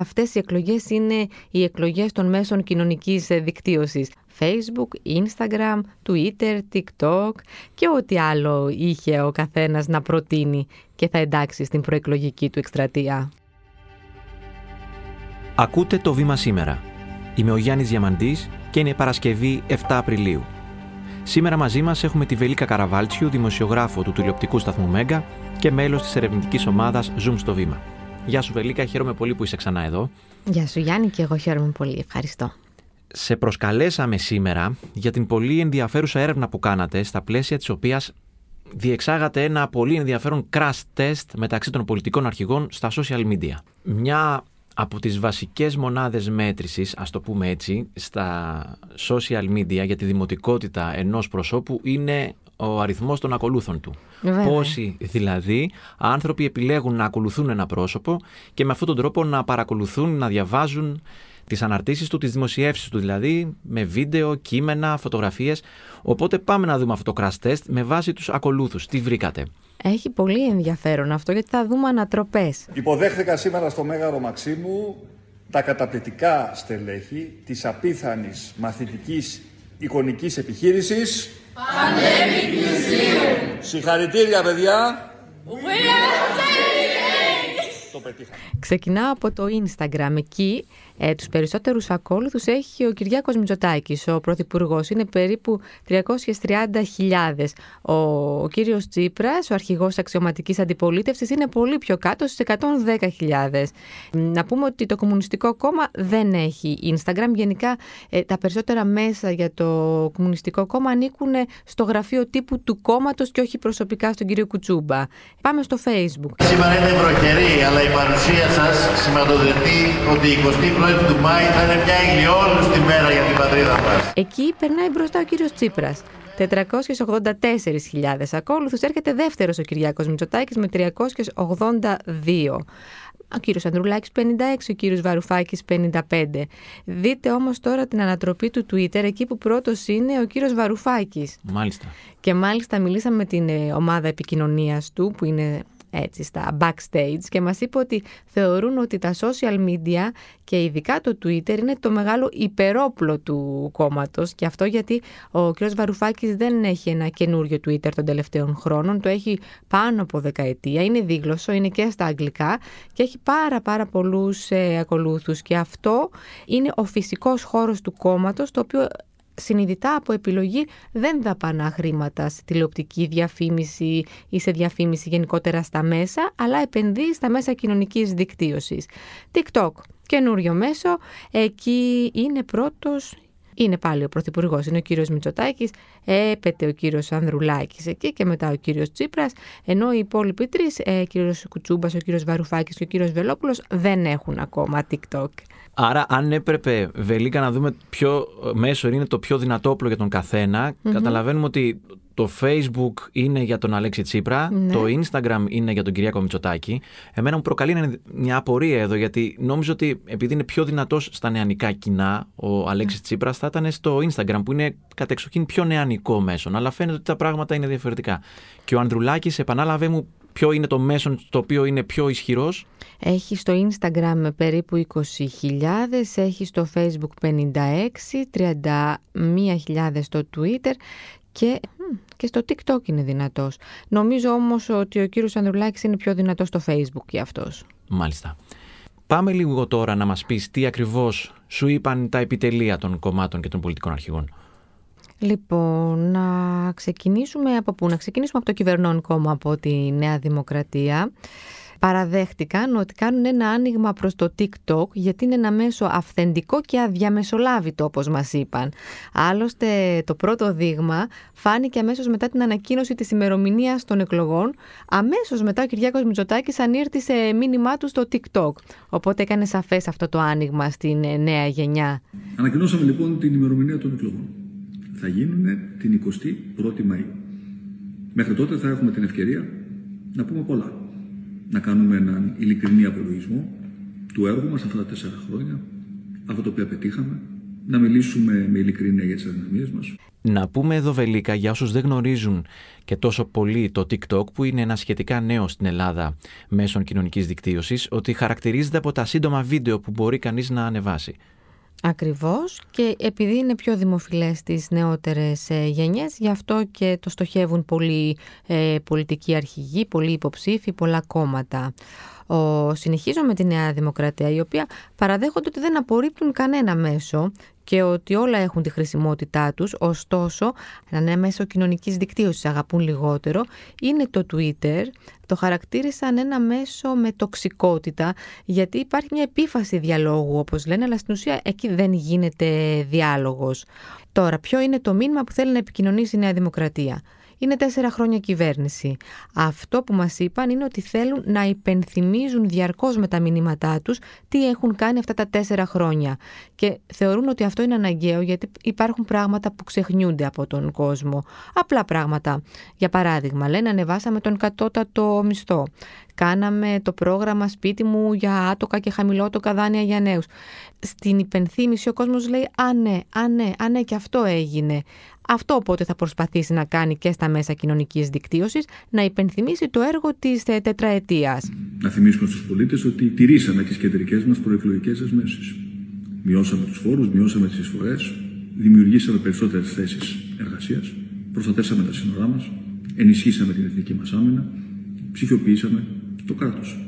Αυτές οι εκλογές είναι οι εκλογές των μέσων κοινωνικής δικτύωσης. Facebook, Instagram, Twitter, TikTok και ό,τι άλλο είχε ο καθένας να προτείνει και θα εντάξει στην προεκλογική του εκστρατεία. Ακούτε το βήμα σήμερα. Είμαι ο Γιάννης Διαμαντής και είναι Παρασκευή 7 Απριλίου. Σήμερα μαζί μας έχουμε τη Βελίκα Καραβάλτσιου, δημοσιογράφο του τηλεοπτικού σταθμού Μέγκα και μέλος της ερευνητικής ομάδας Zoom στο βήμα. Γεια σου Βελίκα, χαίρομαι πολύ που είσαι ξανά εδώ. Γεια σου Γιάννη και εγώ χαίρομαι πολύ, ευχαριστώ. Σε προσκαλέσαμε σήμερα για την πολύ ενδιαφέρουσα έρευνα που κάνατε, στα πλαίσια της οποίας διεξάγατε ένα πολύ ενδιαφέρον crash test μεταξύ των πολιτικών αρχηγών στα social media. Μια από τις βασικές μονάδες μέτρησης, ας το πούμε έτσι, στα social media για τη δημοτικότητα ενός προσώπου είναι ο αριθμός των ακολούθων του. Βέβαια. Πόσοι δηλαδή άνθρωποι επιλέγουν να ακολουθούν ένα πρόσωπο και με αυτόν τον τρόπο να παρακολουθούν, να διαβάζουν τις αναρτήσεις του, τις δημοσιεύσεις του δηλαδή, με βίντεο, κείμενα, φωτογραφίες. Οπότε πάμε να δούμε αυτό το crash test με βάση τους ακολούθους. Τι βρήκατε; Έχει πολύ ενδιαφέρον αυτό γιατί θα δούμε ανατροπές. Υποδέχθηκα σήμερα στο Μέγαρο Μαξίμου τα καταπληκτικά στελέχη της απίθανης μαθητικής εικονικής επιχείρησης Pandemic Museum. Συγχαρητήρια παιδιά. Το πετύχαμε. Ξεκινάω από το Instagram. Εκεί ε, τους περισσότερους ακόλουθους έχει ο Κυριάκος Μητσοτάκης, ο Πρωθυπουργός. Είναι περίπου 330.000. Ο, ο κύριος Τσίπρας, ο αρχηγός αξιωματικής αντιπολίτευσης, είναι πολύ πιο κάτω στις 110.000. Να πούμε ότι το Κομμουνιστικό Κόμμα δεν έχει Instagram. Γενικά ε, τα περισσότερα μέσα για το Κομμουνιστικό Κόμμα ανήκουν στο γραφείο τύπου του κόμματος και όχι προσωπικά στον κύριο Κουτσούμπα. Πάμε στο Facebook. Σήμερα είναι βροχερή, αλλά η παρουσία σας σηματοδοτεί ότι η 21η του Μάη θα είναι μια ηλιόλουστη μέρα για την πατρίδα μας. Εκεί περνάει μπροστά ο κύριος Τσίπρας. 484.000 ακόλουθους. Έρχεται δεύτερος ο Κυριάκος Μητσοτάκης με 382. Ο κύριος Ανδρουλάκης 56, ο κύριος Βαρουφάκης 55. Δείτε όμως τώρα την ανατροπή του Twitter, εκεί που πρώτος είναι ο κύριος Βαρουφάκης. Μάλιστα. Και μάλιστα μιλήσαμε με την ε, ομάδα επικοινωνίας του, που είναι έτσι στα backstage και μας είπε ότι θεωρούν ότι τα social media και ειδικά το Twitter είναι το μεγάλο υπερόπλο του κόμματος και αυτό γιατί ο κ. Βαρουφάκης δεν έχει ένα καινούριο Twitter των τελευταίων χρόνων, το έχει πάνω από δεκαετία, είναι δίγλωσσο, είναι και στα αγγλικά και έχει πάρα πάρα πολλούς ε, ακολούθους και αυτό είναι ο φυσικός χώρος του κόμματος το οποίο συνειδητά από επιλογή δεν δαπανά χρήματα σε τηλεοπτική διαφήμιση ή σε διαφήμιση γενικότερα στα μέσα, αλλά επενδύει στα μέσα κοινωνικής δικτύωσης. TikTok, καινούριο μέσο, εκεί είναι πρώτος είναι πάλι ο Πρωθυπουργός, είναι ο κύριος Μητσοτάκης, έπεται ο κύριος Ανδρουλάκης εκεί και μετά ο κύριος Τσίπρας, ενώ οι υπόλοιποι τρεις, ε, κύριος Κουτσούμπας, ο κύριος Βαρουφάκης και ο κύριος Βελόπουλος, δεν έχουν ακόμα TikTok. Άρα, αν έπρεπε, Βελίκα, να δούμε ποιο μέσο είναι το πιο δυνατό όπλο για τον καθενα καταλαβαίνουμε ότι το Facebook είναι για τον Αλέξη Τσίπρα, Ναι. το Instagram είναι για τον Κυριάκο Μητσοτάκη. Εμένα μου προκαλεί μια απορία εδώ, γιατί νόμιζα ότι επειδή είναι πιο δυνατός στα νεανικά κοινά, ο Αλέξης Τσίπρας θα ήταν στο Instagram, που είναι κατεξοχήν πιο νεανικό μέσον. Αλλά φαίνεται ότι τα πράγματα είναι διαφορετικά. Και ο Ανδρουλάκης, επανάλαβε μου, ποιο είναι το μέσον στο οποίο είναι πιο ισχυρός; Έχει στο Instagram περίπου 20.000, έχει στο Facebook 56, 31.000 στο Twitter και, μ, και στο TikTok είναι δυνατός. Νομίζω όμως ότι ο κύριος Ανδρουλάκης είναι πιο δυνατός στο Facebook και αυτός. Μάλιστα. Πάμε λίγο τώρα να μας πεις τι ακριβώς σου είπαν τα επιτελεία των κομμάτων και των πολιτικών αρχηγών. Λοιπόν, να ξεκινήσουμε από πού; Να ξεκινήσουμε από το κυβερνών κόμμα, από τη Νέα Δημοκρατία. Παραδέχτηκαν ότι κάνουν ένα άνοιγμα προς το TikTok γιατί είναι ένα μέσο αυθεντικό και αδιαμεσολάβητο όπως μας είπαν. Άλλωστε το πρώτο δείγμα φάνηκε αμέσως μετά την ανακοίνωση της ημερομηνίας των εκλογών. Αμέσως μετά ο Κυριάκος Μητσοτάκης ανήρτησε μήνυμά του στο TikTok. Οπότε έκανε σαφές αυτό το άνοιγμα στην ε, νέα γενιά. Ανακοινώσαμε λοιπόν την ημερομηνία των εκλογών. Θα γίνουν την 21η Μαΐου. Μέχρι τότε θα έχουμε την ευκαιρία να πούμε πολλά. Να κάνουμε έναν ειλικρινή απολογισμό του έργου μας αυτά τα τέσσερα χρόνια, αυτό το οποίο πετύχαμε, να μιλήσουμε με ειλικρίνεια για τις αδυναμίες μας. Να πούμε εδώ Βελίκα για όσους δεν γνωρίζουν και τόσο πολύ το TikTok που είναι ένα σχετικά νέο στην Ελλάδα μέσων κοινωνικής δικτύωσης ότι χαρακτηρίζεται από τα σύντομα βίντεο που μπορεί κανείς να ανεβάσει. Ακριβώς και επειδή είναι πιο δημοφιλές στις νεότερες ε, γενιές γι' αυτό και το στοχεύουν πολλοί ε, πολιτικοί αρχηγοί, πολλοί υποψήφοι, πολλά κόμματα. Ο, συνεχίζω με τη Νέα Δημοκρατία η οποία παραδέχονται ότι δεν απορρίπτουν κανένα μέσο και ότι όλα έχουν τη χρησιμότητά τους, ωστόσο ένα νέο μέσο κοινωνικής δικτύωσης αγαπούν λιγότερο, είναι το Twitter, το χαρακτήρισαν ένα μέσο με τοξικότητα γιατί υπάρχει μια επίφαση διαλόγου όπως λένε αλλά στην ουσία εκεί δεν γίνεται διάλογος. Τώρα ποιο είναι το μήνυμα που θέλει να επικοινωνήσει η Νέα Δημοκρατία; Είναι τέσσερα χρόνια κυβέρνηση. Αυτό που μας είπαν είναι ότι θέλουν να υπενθυμίζουν διαρκώς με τα μηνύματά τους τι έχουν κάνει αυτά τα τέσσερα χρόνια. Και θεωρούν ότι αυτό είναι αναγκαίο γιατί υπάρχουν πράγματα που ξεχνιούνται από τον κόσμο. Απλά πράγματα. Για παράδειγμα, λένε ανεβάσαμε τον κατώτατο μισθό. Κάναμε το πρόγραμμα σπίτι μου για άτοκα και χαμηλότοκα δάνεια για νέους. Στην υπενθύμηση ο κόσμος λέει «Α ναι, α ναι, α ναι και αυτό έγινε». Αυτό οπότε θα προσπαθήσει να κάνει και στα μέσα κοινωνικής δικτύωσης, να υπενθυμίσει το έργο της ε, τετραετίας. Να θυμίσουμε στους πολίτες ότι τηρήσαμε τις κεντρικές μας προεκλογικές δεσμεύσει. Μειώσαμε τους φόρους, μειώσαμε τις εισφορές, δημιουργήσαμε περισσότερες θέσεις εργασίας, προστατεύσαμε τα σύνορά μας, ενισχύσαμε την εθνική μας άμυνα, ψηφιοποιήσαμε το κράτος.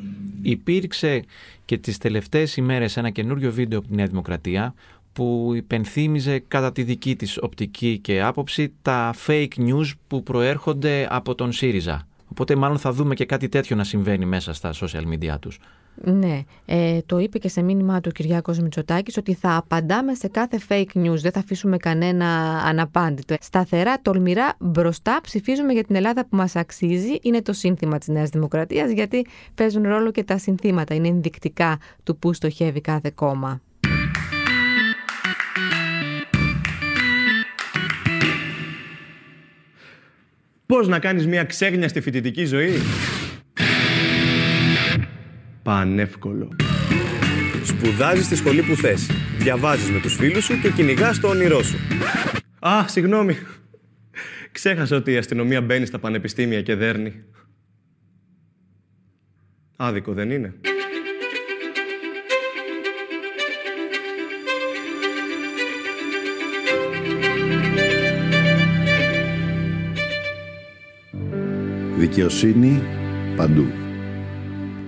Υπήρξε και τις τελευταίες ημέρες ένα καινούριο βίντεο από τη Νέα Δημοκρατία που υπενθύμιζε κατά τη δική της οπτική και άποψη τα fake news που προέρχονται από τον ΣΥΡΙΖΑ. Οπότε μάλλον θα δούμε και κάτι τέτοιο να συμβαίνει μέσα στα social media τους. Ναι, ε, το είπε και σε μήνυμά του ο Κυριάκος Μητσοτάκης ότι θα απαντάμε σε κάθε fake news, δεν θα αφήσουμε κανένα αναπάντητο. Σταθερά, τολμηρά, μπροστά ψηφίζουμε για την Ελλάδα που μας αξίζει. Είναι το σύνθημα της Νέας Δημοκρατίας γιατί παίζουν ρόλο και τα συνθήματα, είναι ενδεικτικά του που στοχεύει κάθε κόμμα. Πώς να κάνεις μια ξέγνιαστη φοιτητική ζωή; Πανεύκολο. Σπουδάζεις στη σχολή που θες. Διαβάζεις με τους φίλους σου και κυνηγάς το όνειρό σου. Α, συγγνώμη. Ξέχασα ότι η αστυνομία μπαίνει στα πανεπιστήμια και δέρνει. Άδικο δεν είναι; Δικαιοσύνη παντού.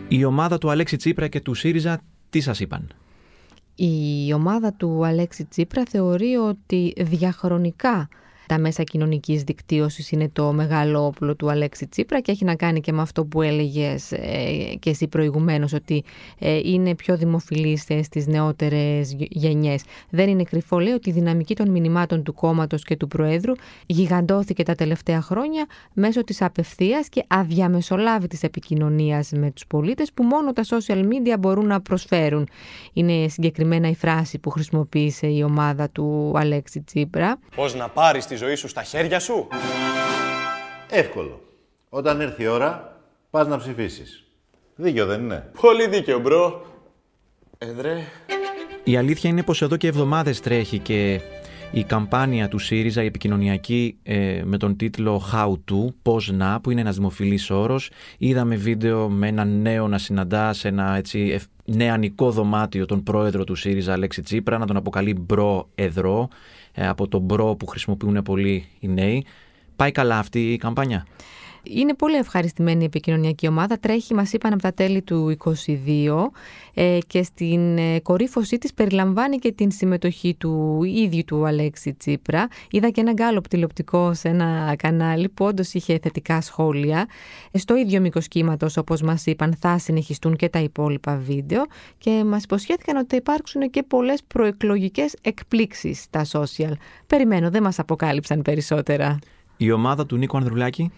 Η ομάδα του Αλέξη Τσίπρα και του ΣΥΡΙΖΑ τι σας είπαν; Η ομάδα του Αλέξη Τσίπρα θεωρεί ότι διαχρονικά τα μέσα κοινωνικής δικτύωσης είναι το μεγάλο όπλο του Αλέξη Τσίπρα και έχει να κάνει και με αυτό που έλεγες ε, και εσύ προηγουμένως ότι ε, είναι πιο δημοφιλής ε, στις νεότερες γενιές. Δεν είναι κρυφό λέει ότι η δυναμική των μηνυμάτων του κόμματος και του Προέδρου γιγαντώθηκε τα τελευταία χρόνια μέσω της απευθείας και αδιαμεσολάβητης επικοινωνίας με τους πολίτες που μόνο τα social media μπορούν να προσφέρουν. Είναι συγκεκριμένα η φράση που χρησιμοποίησε η ομάδα του Αλέξη Τσίπρα. Πώς να πάρεις τη ζωή σου στα χέρια σου; Εύκολο. Όταν έρθει η ώρα, πας να ψηφίσεις. Δίκιο δεν είναι. Πολύ δίκαιο, bro-εδρε. Η αλήθεια είναι πως εδώ και εβδομάδες τρέχει και η καμπάνια του ΣΥΡΙΖΑ, η επικοινωνιακή ε, με τον τίτλο How to, πώς να, που είναι ένας δημοφιλής όρος. Είδαμε βίντεο με έναν νέο να συναντά σε ένα έτσι νεανικό δωμάτιο τον πρόεδρο του ΣΥΡΙΖΑ, Αλέξη Τσίπρα, να τον αποκαλεί bro-εδρο. Ε, από το bro που χρησιμοποιούν πολλοί οι νέοι. Πάει καλά αυτή η καμπάνια; Είναι πολύ ευχαριστημένη η επικοινωνιακή ομάδα. Τρέχει, μας είπαν, από τα τέλη του 2022 ε, και στην ε, κορύφωσή της περιλαμβάνει και την συμμετοχή του ίδιου του Αλέξη Τσίπρα. Είδα και ένα γκάλωπ τηλεοπτικό σε ένα κανάλι που όντως είχε θετικά σχόλια. Ε, στο ίδιο μήκος κύματος, όπως μας είπαν, θα συνεχιστούν και τα υπόλοιπα βίντεο και μας υποσχέθηκαν ότι θα υπάρξουν και πολλές προεκλογικές εκπλήξεις στα social. Περιμένω, δεν μας αποκάλυψαν περισσότερα. Η ομάδα του Νίκου Ανδρουλάκη;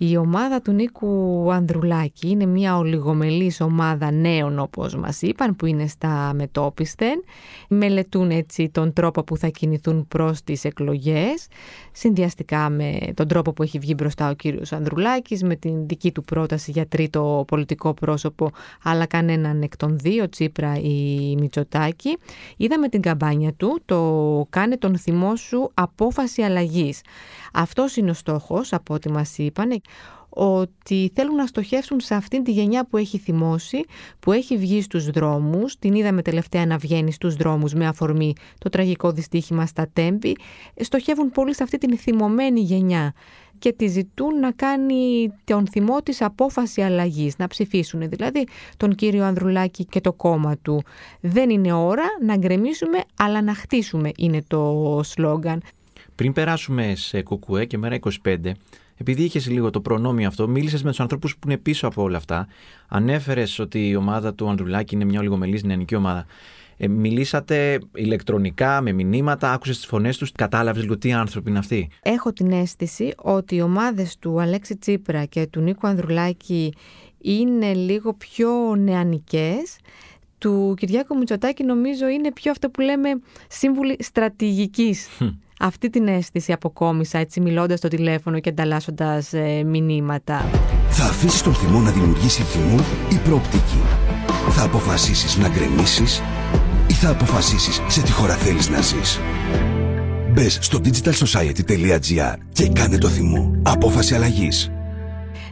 Η ομάδα του Νίκου Ανδρουλάκη είναι μια ολιγομελής ομάδα νέων όπως μας είπαν που είναι στα μετόπισθεν. Μελετούν έτσι τον τρόπο που θα κινηθούν προς τις εκλογές συνδυαστικά με τον τρόπο που έχει βγει μπροστά ο κύριος Ανδρουλάκης με την δική του πρόταση για τρίτο πολιτικό πρόσωπο αλλά κανέναν εκ των δύο Τσίπρα ή Μητσοτάκη. Είδαμε την καμπάνια του, το «Κάνε τον θυμό σου απόφαση αλλαγής». Αυτός είναι ο στόχος από ό,τι μας είπαν ότι θέλουν να στοχεύσουν σε αυτήν τη γενιά που έχει θυμώσει, που έχει βγει στους δρόμους, την είδαμε τελευταία να βγαίνει στους δρόμους με αφορμή το τραγικό δυστύχημα στα Τέμπη, στοχεύουν πολύ σε αυτή την θυμωμένη γενιά και τη ζητούν να κάνει τον θυμό της απόφαση αλλαγής, να ψηφίσουν δηλαδή τον κύριο Ανδρουλάκη και το κόμμα του. Δεν είναι ώρα να γκρεμίσουμε αλλά να χτίσουμε είναι το σλόγκαν. Πριν περάσουμε σε ΚΚΕ και ΜέΡΑ25, επειδή είχες λίγο το προνόμιο αυτό, μίλησες με τους ανθρώπους που είναι πίσω από όλα αυτά. Ανέφερες ότι η ομάδα του Ανδρουλάκη είναι μια ολιγομελής νεανική ομάδα. Ε, μιλήσατε ηλεκτρονικά, με μηνύματα, άκουσες τις φωνές τους, κατάλαβες λίγο τι άνθρωποι είναι αυτοί; Έχω την αίσθηση ότι οι ομάδες του Αλέξη Τσίπρα και του Νίκου Ανδρουλάκη είναι λίγο πιο νεανικές του Κυριάκου Μητσοτάκη νομίζω είναι πιο αυτό που λέμε σύμβουλοι στρατηγικής αυτή την αίσθηση αποκόμισα έτσι μιλώντας στο τηλέφωνο και ανταλλάσσοντας ε, μηνύματα. Θα αφήσεις τον θυμό να δημιουργήσει θυμό ή προοπτική. Θα αποφασίσεις να γκρεμίσεις ή θα αποφασίσεις σε τι χώρα θέλεις να ζεις. Μπες στο digitalsociety.gr και κάνε το θυμό. Απόφαση αλλαγής.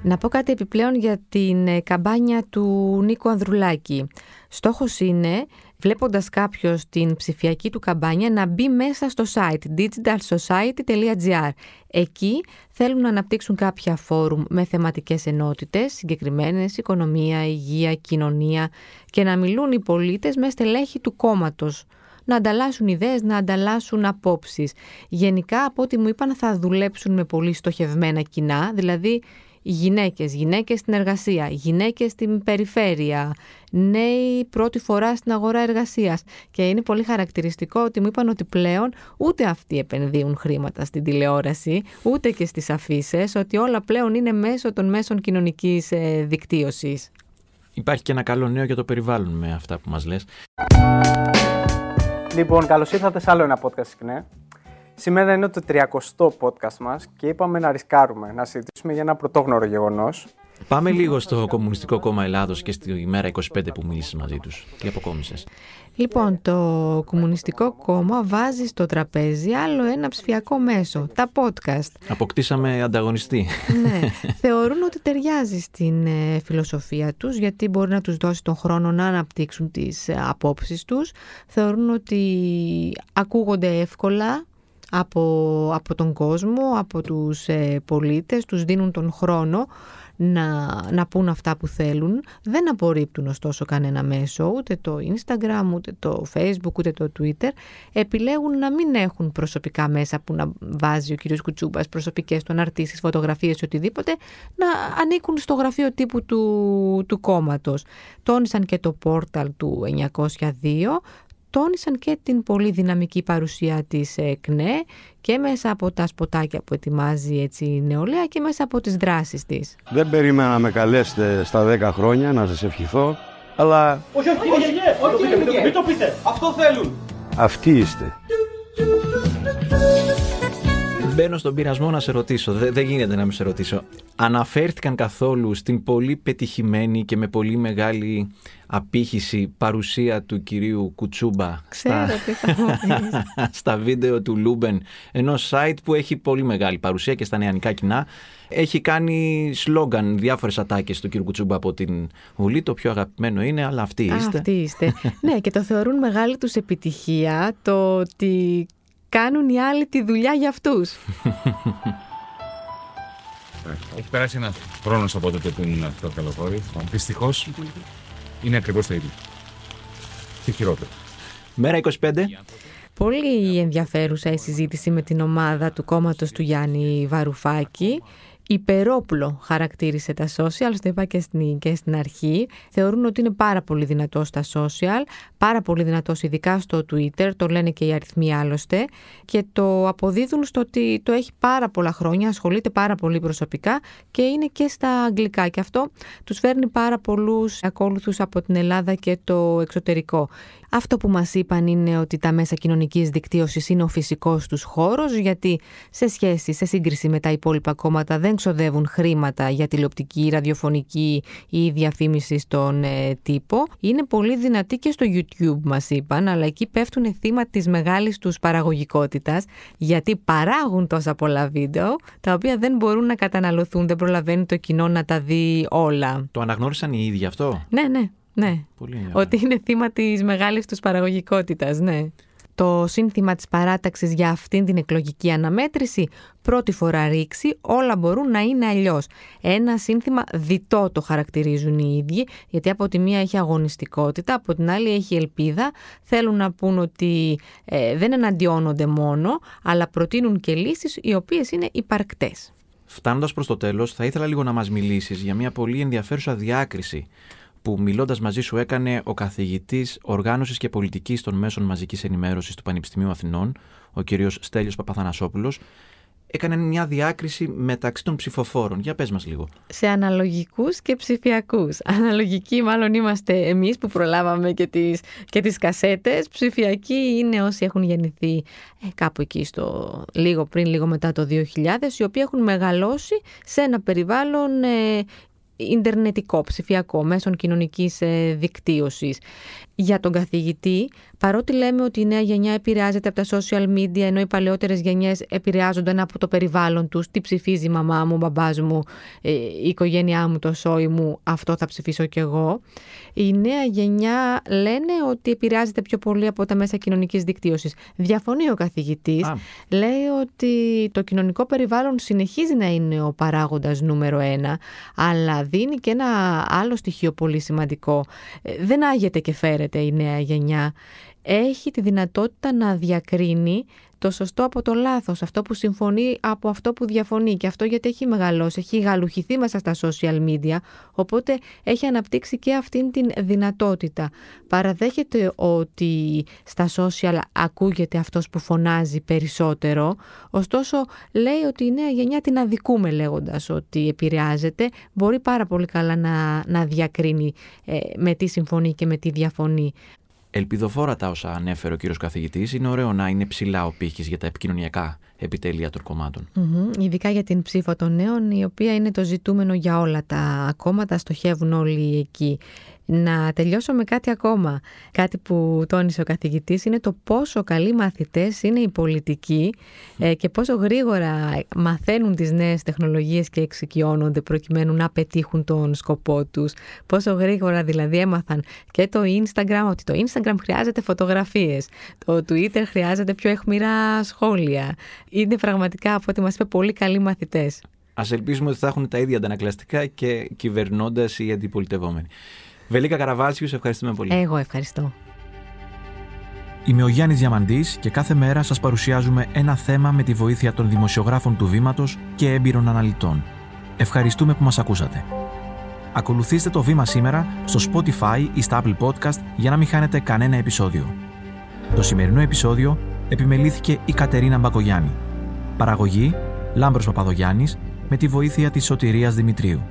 Να πω κάτι επιπλέον για την ε, καμπάνια του Νίκο Ανδρουλάκη. Στόχος είναι βλέποντας κάποιος την ψηφιακή του καμπάνια να μπει μέσα στο site digitalsociety.gr. Εκεί θέλουν να αναπτύξουν κάποια φόρουμ με θεματικές ενότητες, συγκεκριμένες, οικονομία, υγεία, κοινωνία και να μιλούν οι πολίτες με στελέχη του κόμματος να ανταλλάσσουν ιδέες, να ανταλλάσσουν απόψεις. Γενικά, από ό,τι μου είπαν, θα δουλέψουν με πολύ στοχευμένα κοινά, δηλαδή γυναίκες, γυναίκες στην εργασία, γυναίκες στην περιφέρεια, νέοι πρώτη φορά στην αγορά εργασίας. Και είναι πολύ χαρακτηριστικό ότι μου είπαν ότι πλέον ούτε αυτοί επενδύουν χρήματα στην τηλεόραση, ούτε και στις αφήσει, ότι όλα πλέον είναι μέσω των μέσων κοινωνικής ε, δικτύωσης. Υπάρχει και ένα καλό νέο για το περιβάλλον με αυτά που μας λες. Λοιπόν, καλώς ήρθατε σε άλλο ένα podcast σκηνέ. Σήμερα είναι το 30ο podcast μας και είπαμε να ρισκάρουμε, να συζητήσουμε για ένα πρωτόγνωρο γεγονός. Πάμε λίγο στο Κομμουνιστικό Κόμμα Ελλάδος και στη μέρα 25 που μίλησες μαζί τους. Τι αποκόμισες; Λοιπόν, το Κομμουνιστικό Κόμμα βάζει στο τραπέζι άλλο ένα ψηφιακό μέσο, τα podcast. Αποκτήσαμε ανταγωνιστή. ναι, θεωρούν ότι ταιριάζει στην ε, φιλοσοφία τους, γιατί μπορεί να τους δώσει τον χρόνο να αναπτύξουν τις ε, απόψεις τους. Θεωρούν ότι ακούγονται εύκολα, από, από τον κόσμο, από τους ε, πολίτες, τους δίνουν τον χρόνο να, να πούν αυτά που θέλουν. Δεν απορρίπτουν ωστόσο κανένα μέσο, ούτε το Instagram, ούτε το Facebook, ούτε το Twitter. Επιλέγουν να μην έχουν προσωπικά μέσα που να βάζει ο κύριος Κουτσούμπας, προσωπικές του αναρτήσεις, φωτογραφίες, οτιδήποτε, να ανήκουν στο γραφείο τύπου του, του κόμματος. Τόνισαν και το πόρταλ του 902, τόνισαν και την πολύ δυναμική παρουσία της ΚΝΕ και μέσα από τα σποτάκια που ετοιμάζει έτσι η νεολαία και μέσα από τις δράσεις της. Δεν περίμενα να με καλέσετε στα 10 χρόνια να σας ευχηθώ, αλλά... Όχι, όχι, όχι, όχι, μην το πείτε, αυτό θέλουν. Αυτοί είστε. Μπαίνω στον πειρασμό να σε ρωτήσω. Δεν, γίνεται να μη σε ρωτήσω. Αναφέρθηκαν καθόλου στην πολύ πετυχημένη και με πολύ μεγάλη απήχηση παρουσία του κυρίου Κουτσούμπα στα, στα βίντεο του Luben, ενός site που έχει πολύ μεγάλη παρουσία και στα νεανικά κοινά. Έχει κάνει σλόγκαν διάφορες ατάκες του κύριου Κουτσούμπα από την Βουλή. Το πιο αγαπημένο είναι, αλλά αυτοί είστε. Αυτοί είστε. ναι, και το θεωρούν μεγάλη τους επιτυχία το ότι κάνουν οι άλλοι τη δουλειά για αυτούς. Έχει περάσει ένας χρόνος από τότε που ήμουν στο καλοκόρι. Δυστυχώς είναι ακριβώς το ίδιο. Τι χειρότερο. Μέρα 25. Πολύ ενδιαφέρουσα η συζήτηση με την ομάδα του κόμματος του Γιάννη Βαρουφάκη υπερόπλο χαρακτήρισε τα social, το είπα και στην, και στην αρχή. Θεωρούν ότι είναι πάρα πολύ δυνατός στα social, πάρα πολύ δυνατός ειδικά στο Twitter, το λένε και οι αριθμοί άλλωστε, και το αποδίδουν στο ότι το έχει πάρα πολλά χρόνια, ασχολείται πάρα πολύ προσωπικά και είναι και στα αγγλικά. Και αυτό τους φέρνει πάρα πολλούς ακόλουθους από την Ελλάδα και το εξωτερικό. Αυτό που μας είπαν είναι ότι τα μέσα κοινωνικής δικτύωσης είναι ο φυσικός τους χώρος γιατί σε σχέση, σε σύγκριση με τα υπόλοιπα κόμματα δεν ξοδεύουν χρήματα για τηλεοπτική, ραδιοφωνική ή διαφήμιση στον ε, τύπο. Είναι πολύ δυνατοί και στο YouTube μας είπαν, αλλά εκεί πέφτουν θύμα της μεγάλης τους παραγωγικότητας γιατί παράγουν τόσα πολλά βίντεο τα οποία δεν μπορούν να καταναλωθούν, δεν προλαβαίνει το κοινό να τα δει όλα. Το αναγνώρισαν οι ίδιοι αυτό; Ναι, ναι. Ναι, Πολύ ότι είναι θύμα της μεγάλης τους παραγωγικότητας, ναι. Το σύνθημα της παράταξης για αυτήν την εκλογική αναμέτρηση πρώτη φορά ρίξει, όλα μπορούν να είναι αλλιώς. Ένα σύνθημα διτό το χαρακτηρίζουν οι ίδιοι, γιατί από τη μία έχει αγωνιστικότητα, από την άλλη έχει ελπίδα. Θέλουν να πούν ότι ε, δεν εναντιώνονται μόνο, αλλά προτείνουν και λύσεις οι οποίες είναι υπαρκτές. Φτάνοντας προς το τέλος, θα ήθελα λίγο να μας μιλήσεις για μια πολύ ενδιαφέρουσα διάκριση που μιλώντας μαζί σου έκανε ο καθηγητής Οργάνωσης και Πολιτικής των Μέσων Μαζικής Ενημέρωσης του Πανεπιστημίου Αθηνών, ο κ. Στέλιος Παπαθανασόπουλος, έκανε μια διάκριση μεταξύ των ψηφοφόρων. Για πες μας λίγο. Σε αναλογικούς και ψηφιακούς. Αναλογικοί μάλλον είμαστε εμείς που προλάβαμε και τις, και τις κασέτες. Ψηφιακοί είναι όσοι έχουν γεννηθεί ε, κάπου εκεί στο λίγο πριν, λίγο μετά το 2000, οι οποίοι έχουν μεγαλώσει σε ένα περιβάλλον ε, ιντερνετικό, ψηφιακό, μέσων κοινωνικής ε, δικτύωσης. Για τον καθηγητή, παρότι λέμε ότι η νέα γενιά επηρεάζεται από τα social media, ενώ οι παλαιότερες γενιές επηρεάζονταν από το περιβάλλον τους, τι ψηφίζει η μαμά μου, ο μπαμπάς μου, ε, η οικογένειά μου, το σόι μου, αυτό θα ψηφίσω κι εγώ. Η νέα γενιά λένε ότι επηρεάζεται πιο πολύ από τα μέσα κοινωνικής δικτύωσης. Διαφωνεί ο καθηγητής. Λέει ότι το κοινωνικό περιβάλλον συνεχίζει να είναι ο παράγοντας νούμερο ένα, αλλά δίνει και ένα άλλο στοιχείο πολύ σημαντικό. Ε, δεν άγεται και φέρεται η νέα γενιά. Έχει τη δυνατότητα να διακρίνει το σωστό από το λάθος, αυτό που συμφωνεί από αυτό που διαφωνεί και αυτό γιατί έχει μεγαλώσει, έχει γαλουχηθεί μέσα στα social media, οπότε έχει αναπτύξει και αυτήν την δυνατότητα. Παραδέχεται ότι στα social ακούγεται αυτός που φωνάζει περισσότερο, ωστόσο λέει ότι η νέα γενιά την αδικούμε λέγοντας ότι επηρεάζεται, μπορεί πάρα πολύ καλά να, να διακρίνει ε, με τι συμφωνεί και με τι διαφωνεί. Ελπιδοφόρα τα όσα ανέφερε ο κύριος καθηγητής. Είναι ωραίο να είναι ψηλά ο πύχης για τα επικοινωνιακά επιτέλεια των κομμάτων. Mm-hmm. Ειδικά για την ψήφο των νέων, η οποία είναι το ζητούμενο για όλα τα κόμματα, στοχεύουν όλοι εκεί. Να τελειώσω με κάτι ακόμα. Κάτι που τόνισε ο καθηγητής είναι το πόσο καλοί μαθητές είναι οι πολιτικοί ε, και πόσο γρήγορα μαθαίνουν τις νέες τεχνολογίες και εξοικειώνονται προκειμένου να πετύχουν τον σκοπό τους. Πόσο γρήγορα δηλαδή έμαθαν και το Instagram, ότι το Instagram χρειάζεται φωτογραφίες, το Twitter χρειάζεται πιο εχμηρά σχόλια. Είναι πραγματικά από ό,τι μας είπε πολύ καλοί μαθητές. Ας ελπίσουμε ότι θα έχουν τα ίδια αντανακλαστικά και κυβερνώντας οι αντιπολιτευόμενοι. Βελίκα Καραβάσιου, σε ευχαριστούμε πολύ. Εγώ ευχαριστώ. Είμαι ο Γιάννης Διαμαντής και κάθε μέρα σας παρουσιάζουμε ένα θέμα με τη βοήθεια των δημοσιογράφων του Βήματος και έμπειρων αναλυτών. Ευχαριστούμε που μας ακούσατε. Ακολουθήστε το Βήμα σήμερα στο Spotify ή στα Apple Podcast για να μην χάνετε κανένα επεισόδιο. Το σημερινό επεισόδιο επιμελήθηκε η Κατερίνα Μπακογιάννη. Παραγωγή Λάμπρος Παπαδογιάννης με τη βοήθεια της Σωτηρίας Δημητρίου.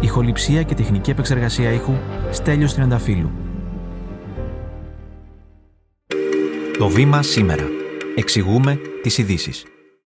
Ηχοληψία και τεχνική επεξεργασία ήχου Στέλιος Τριανταφύλου. Το βήμα σήμερα. Εξηγούμε τις ειδήσεις.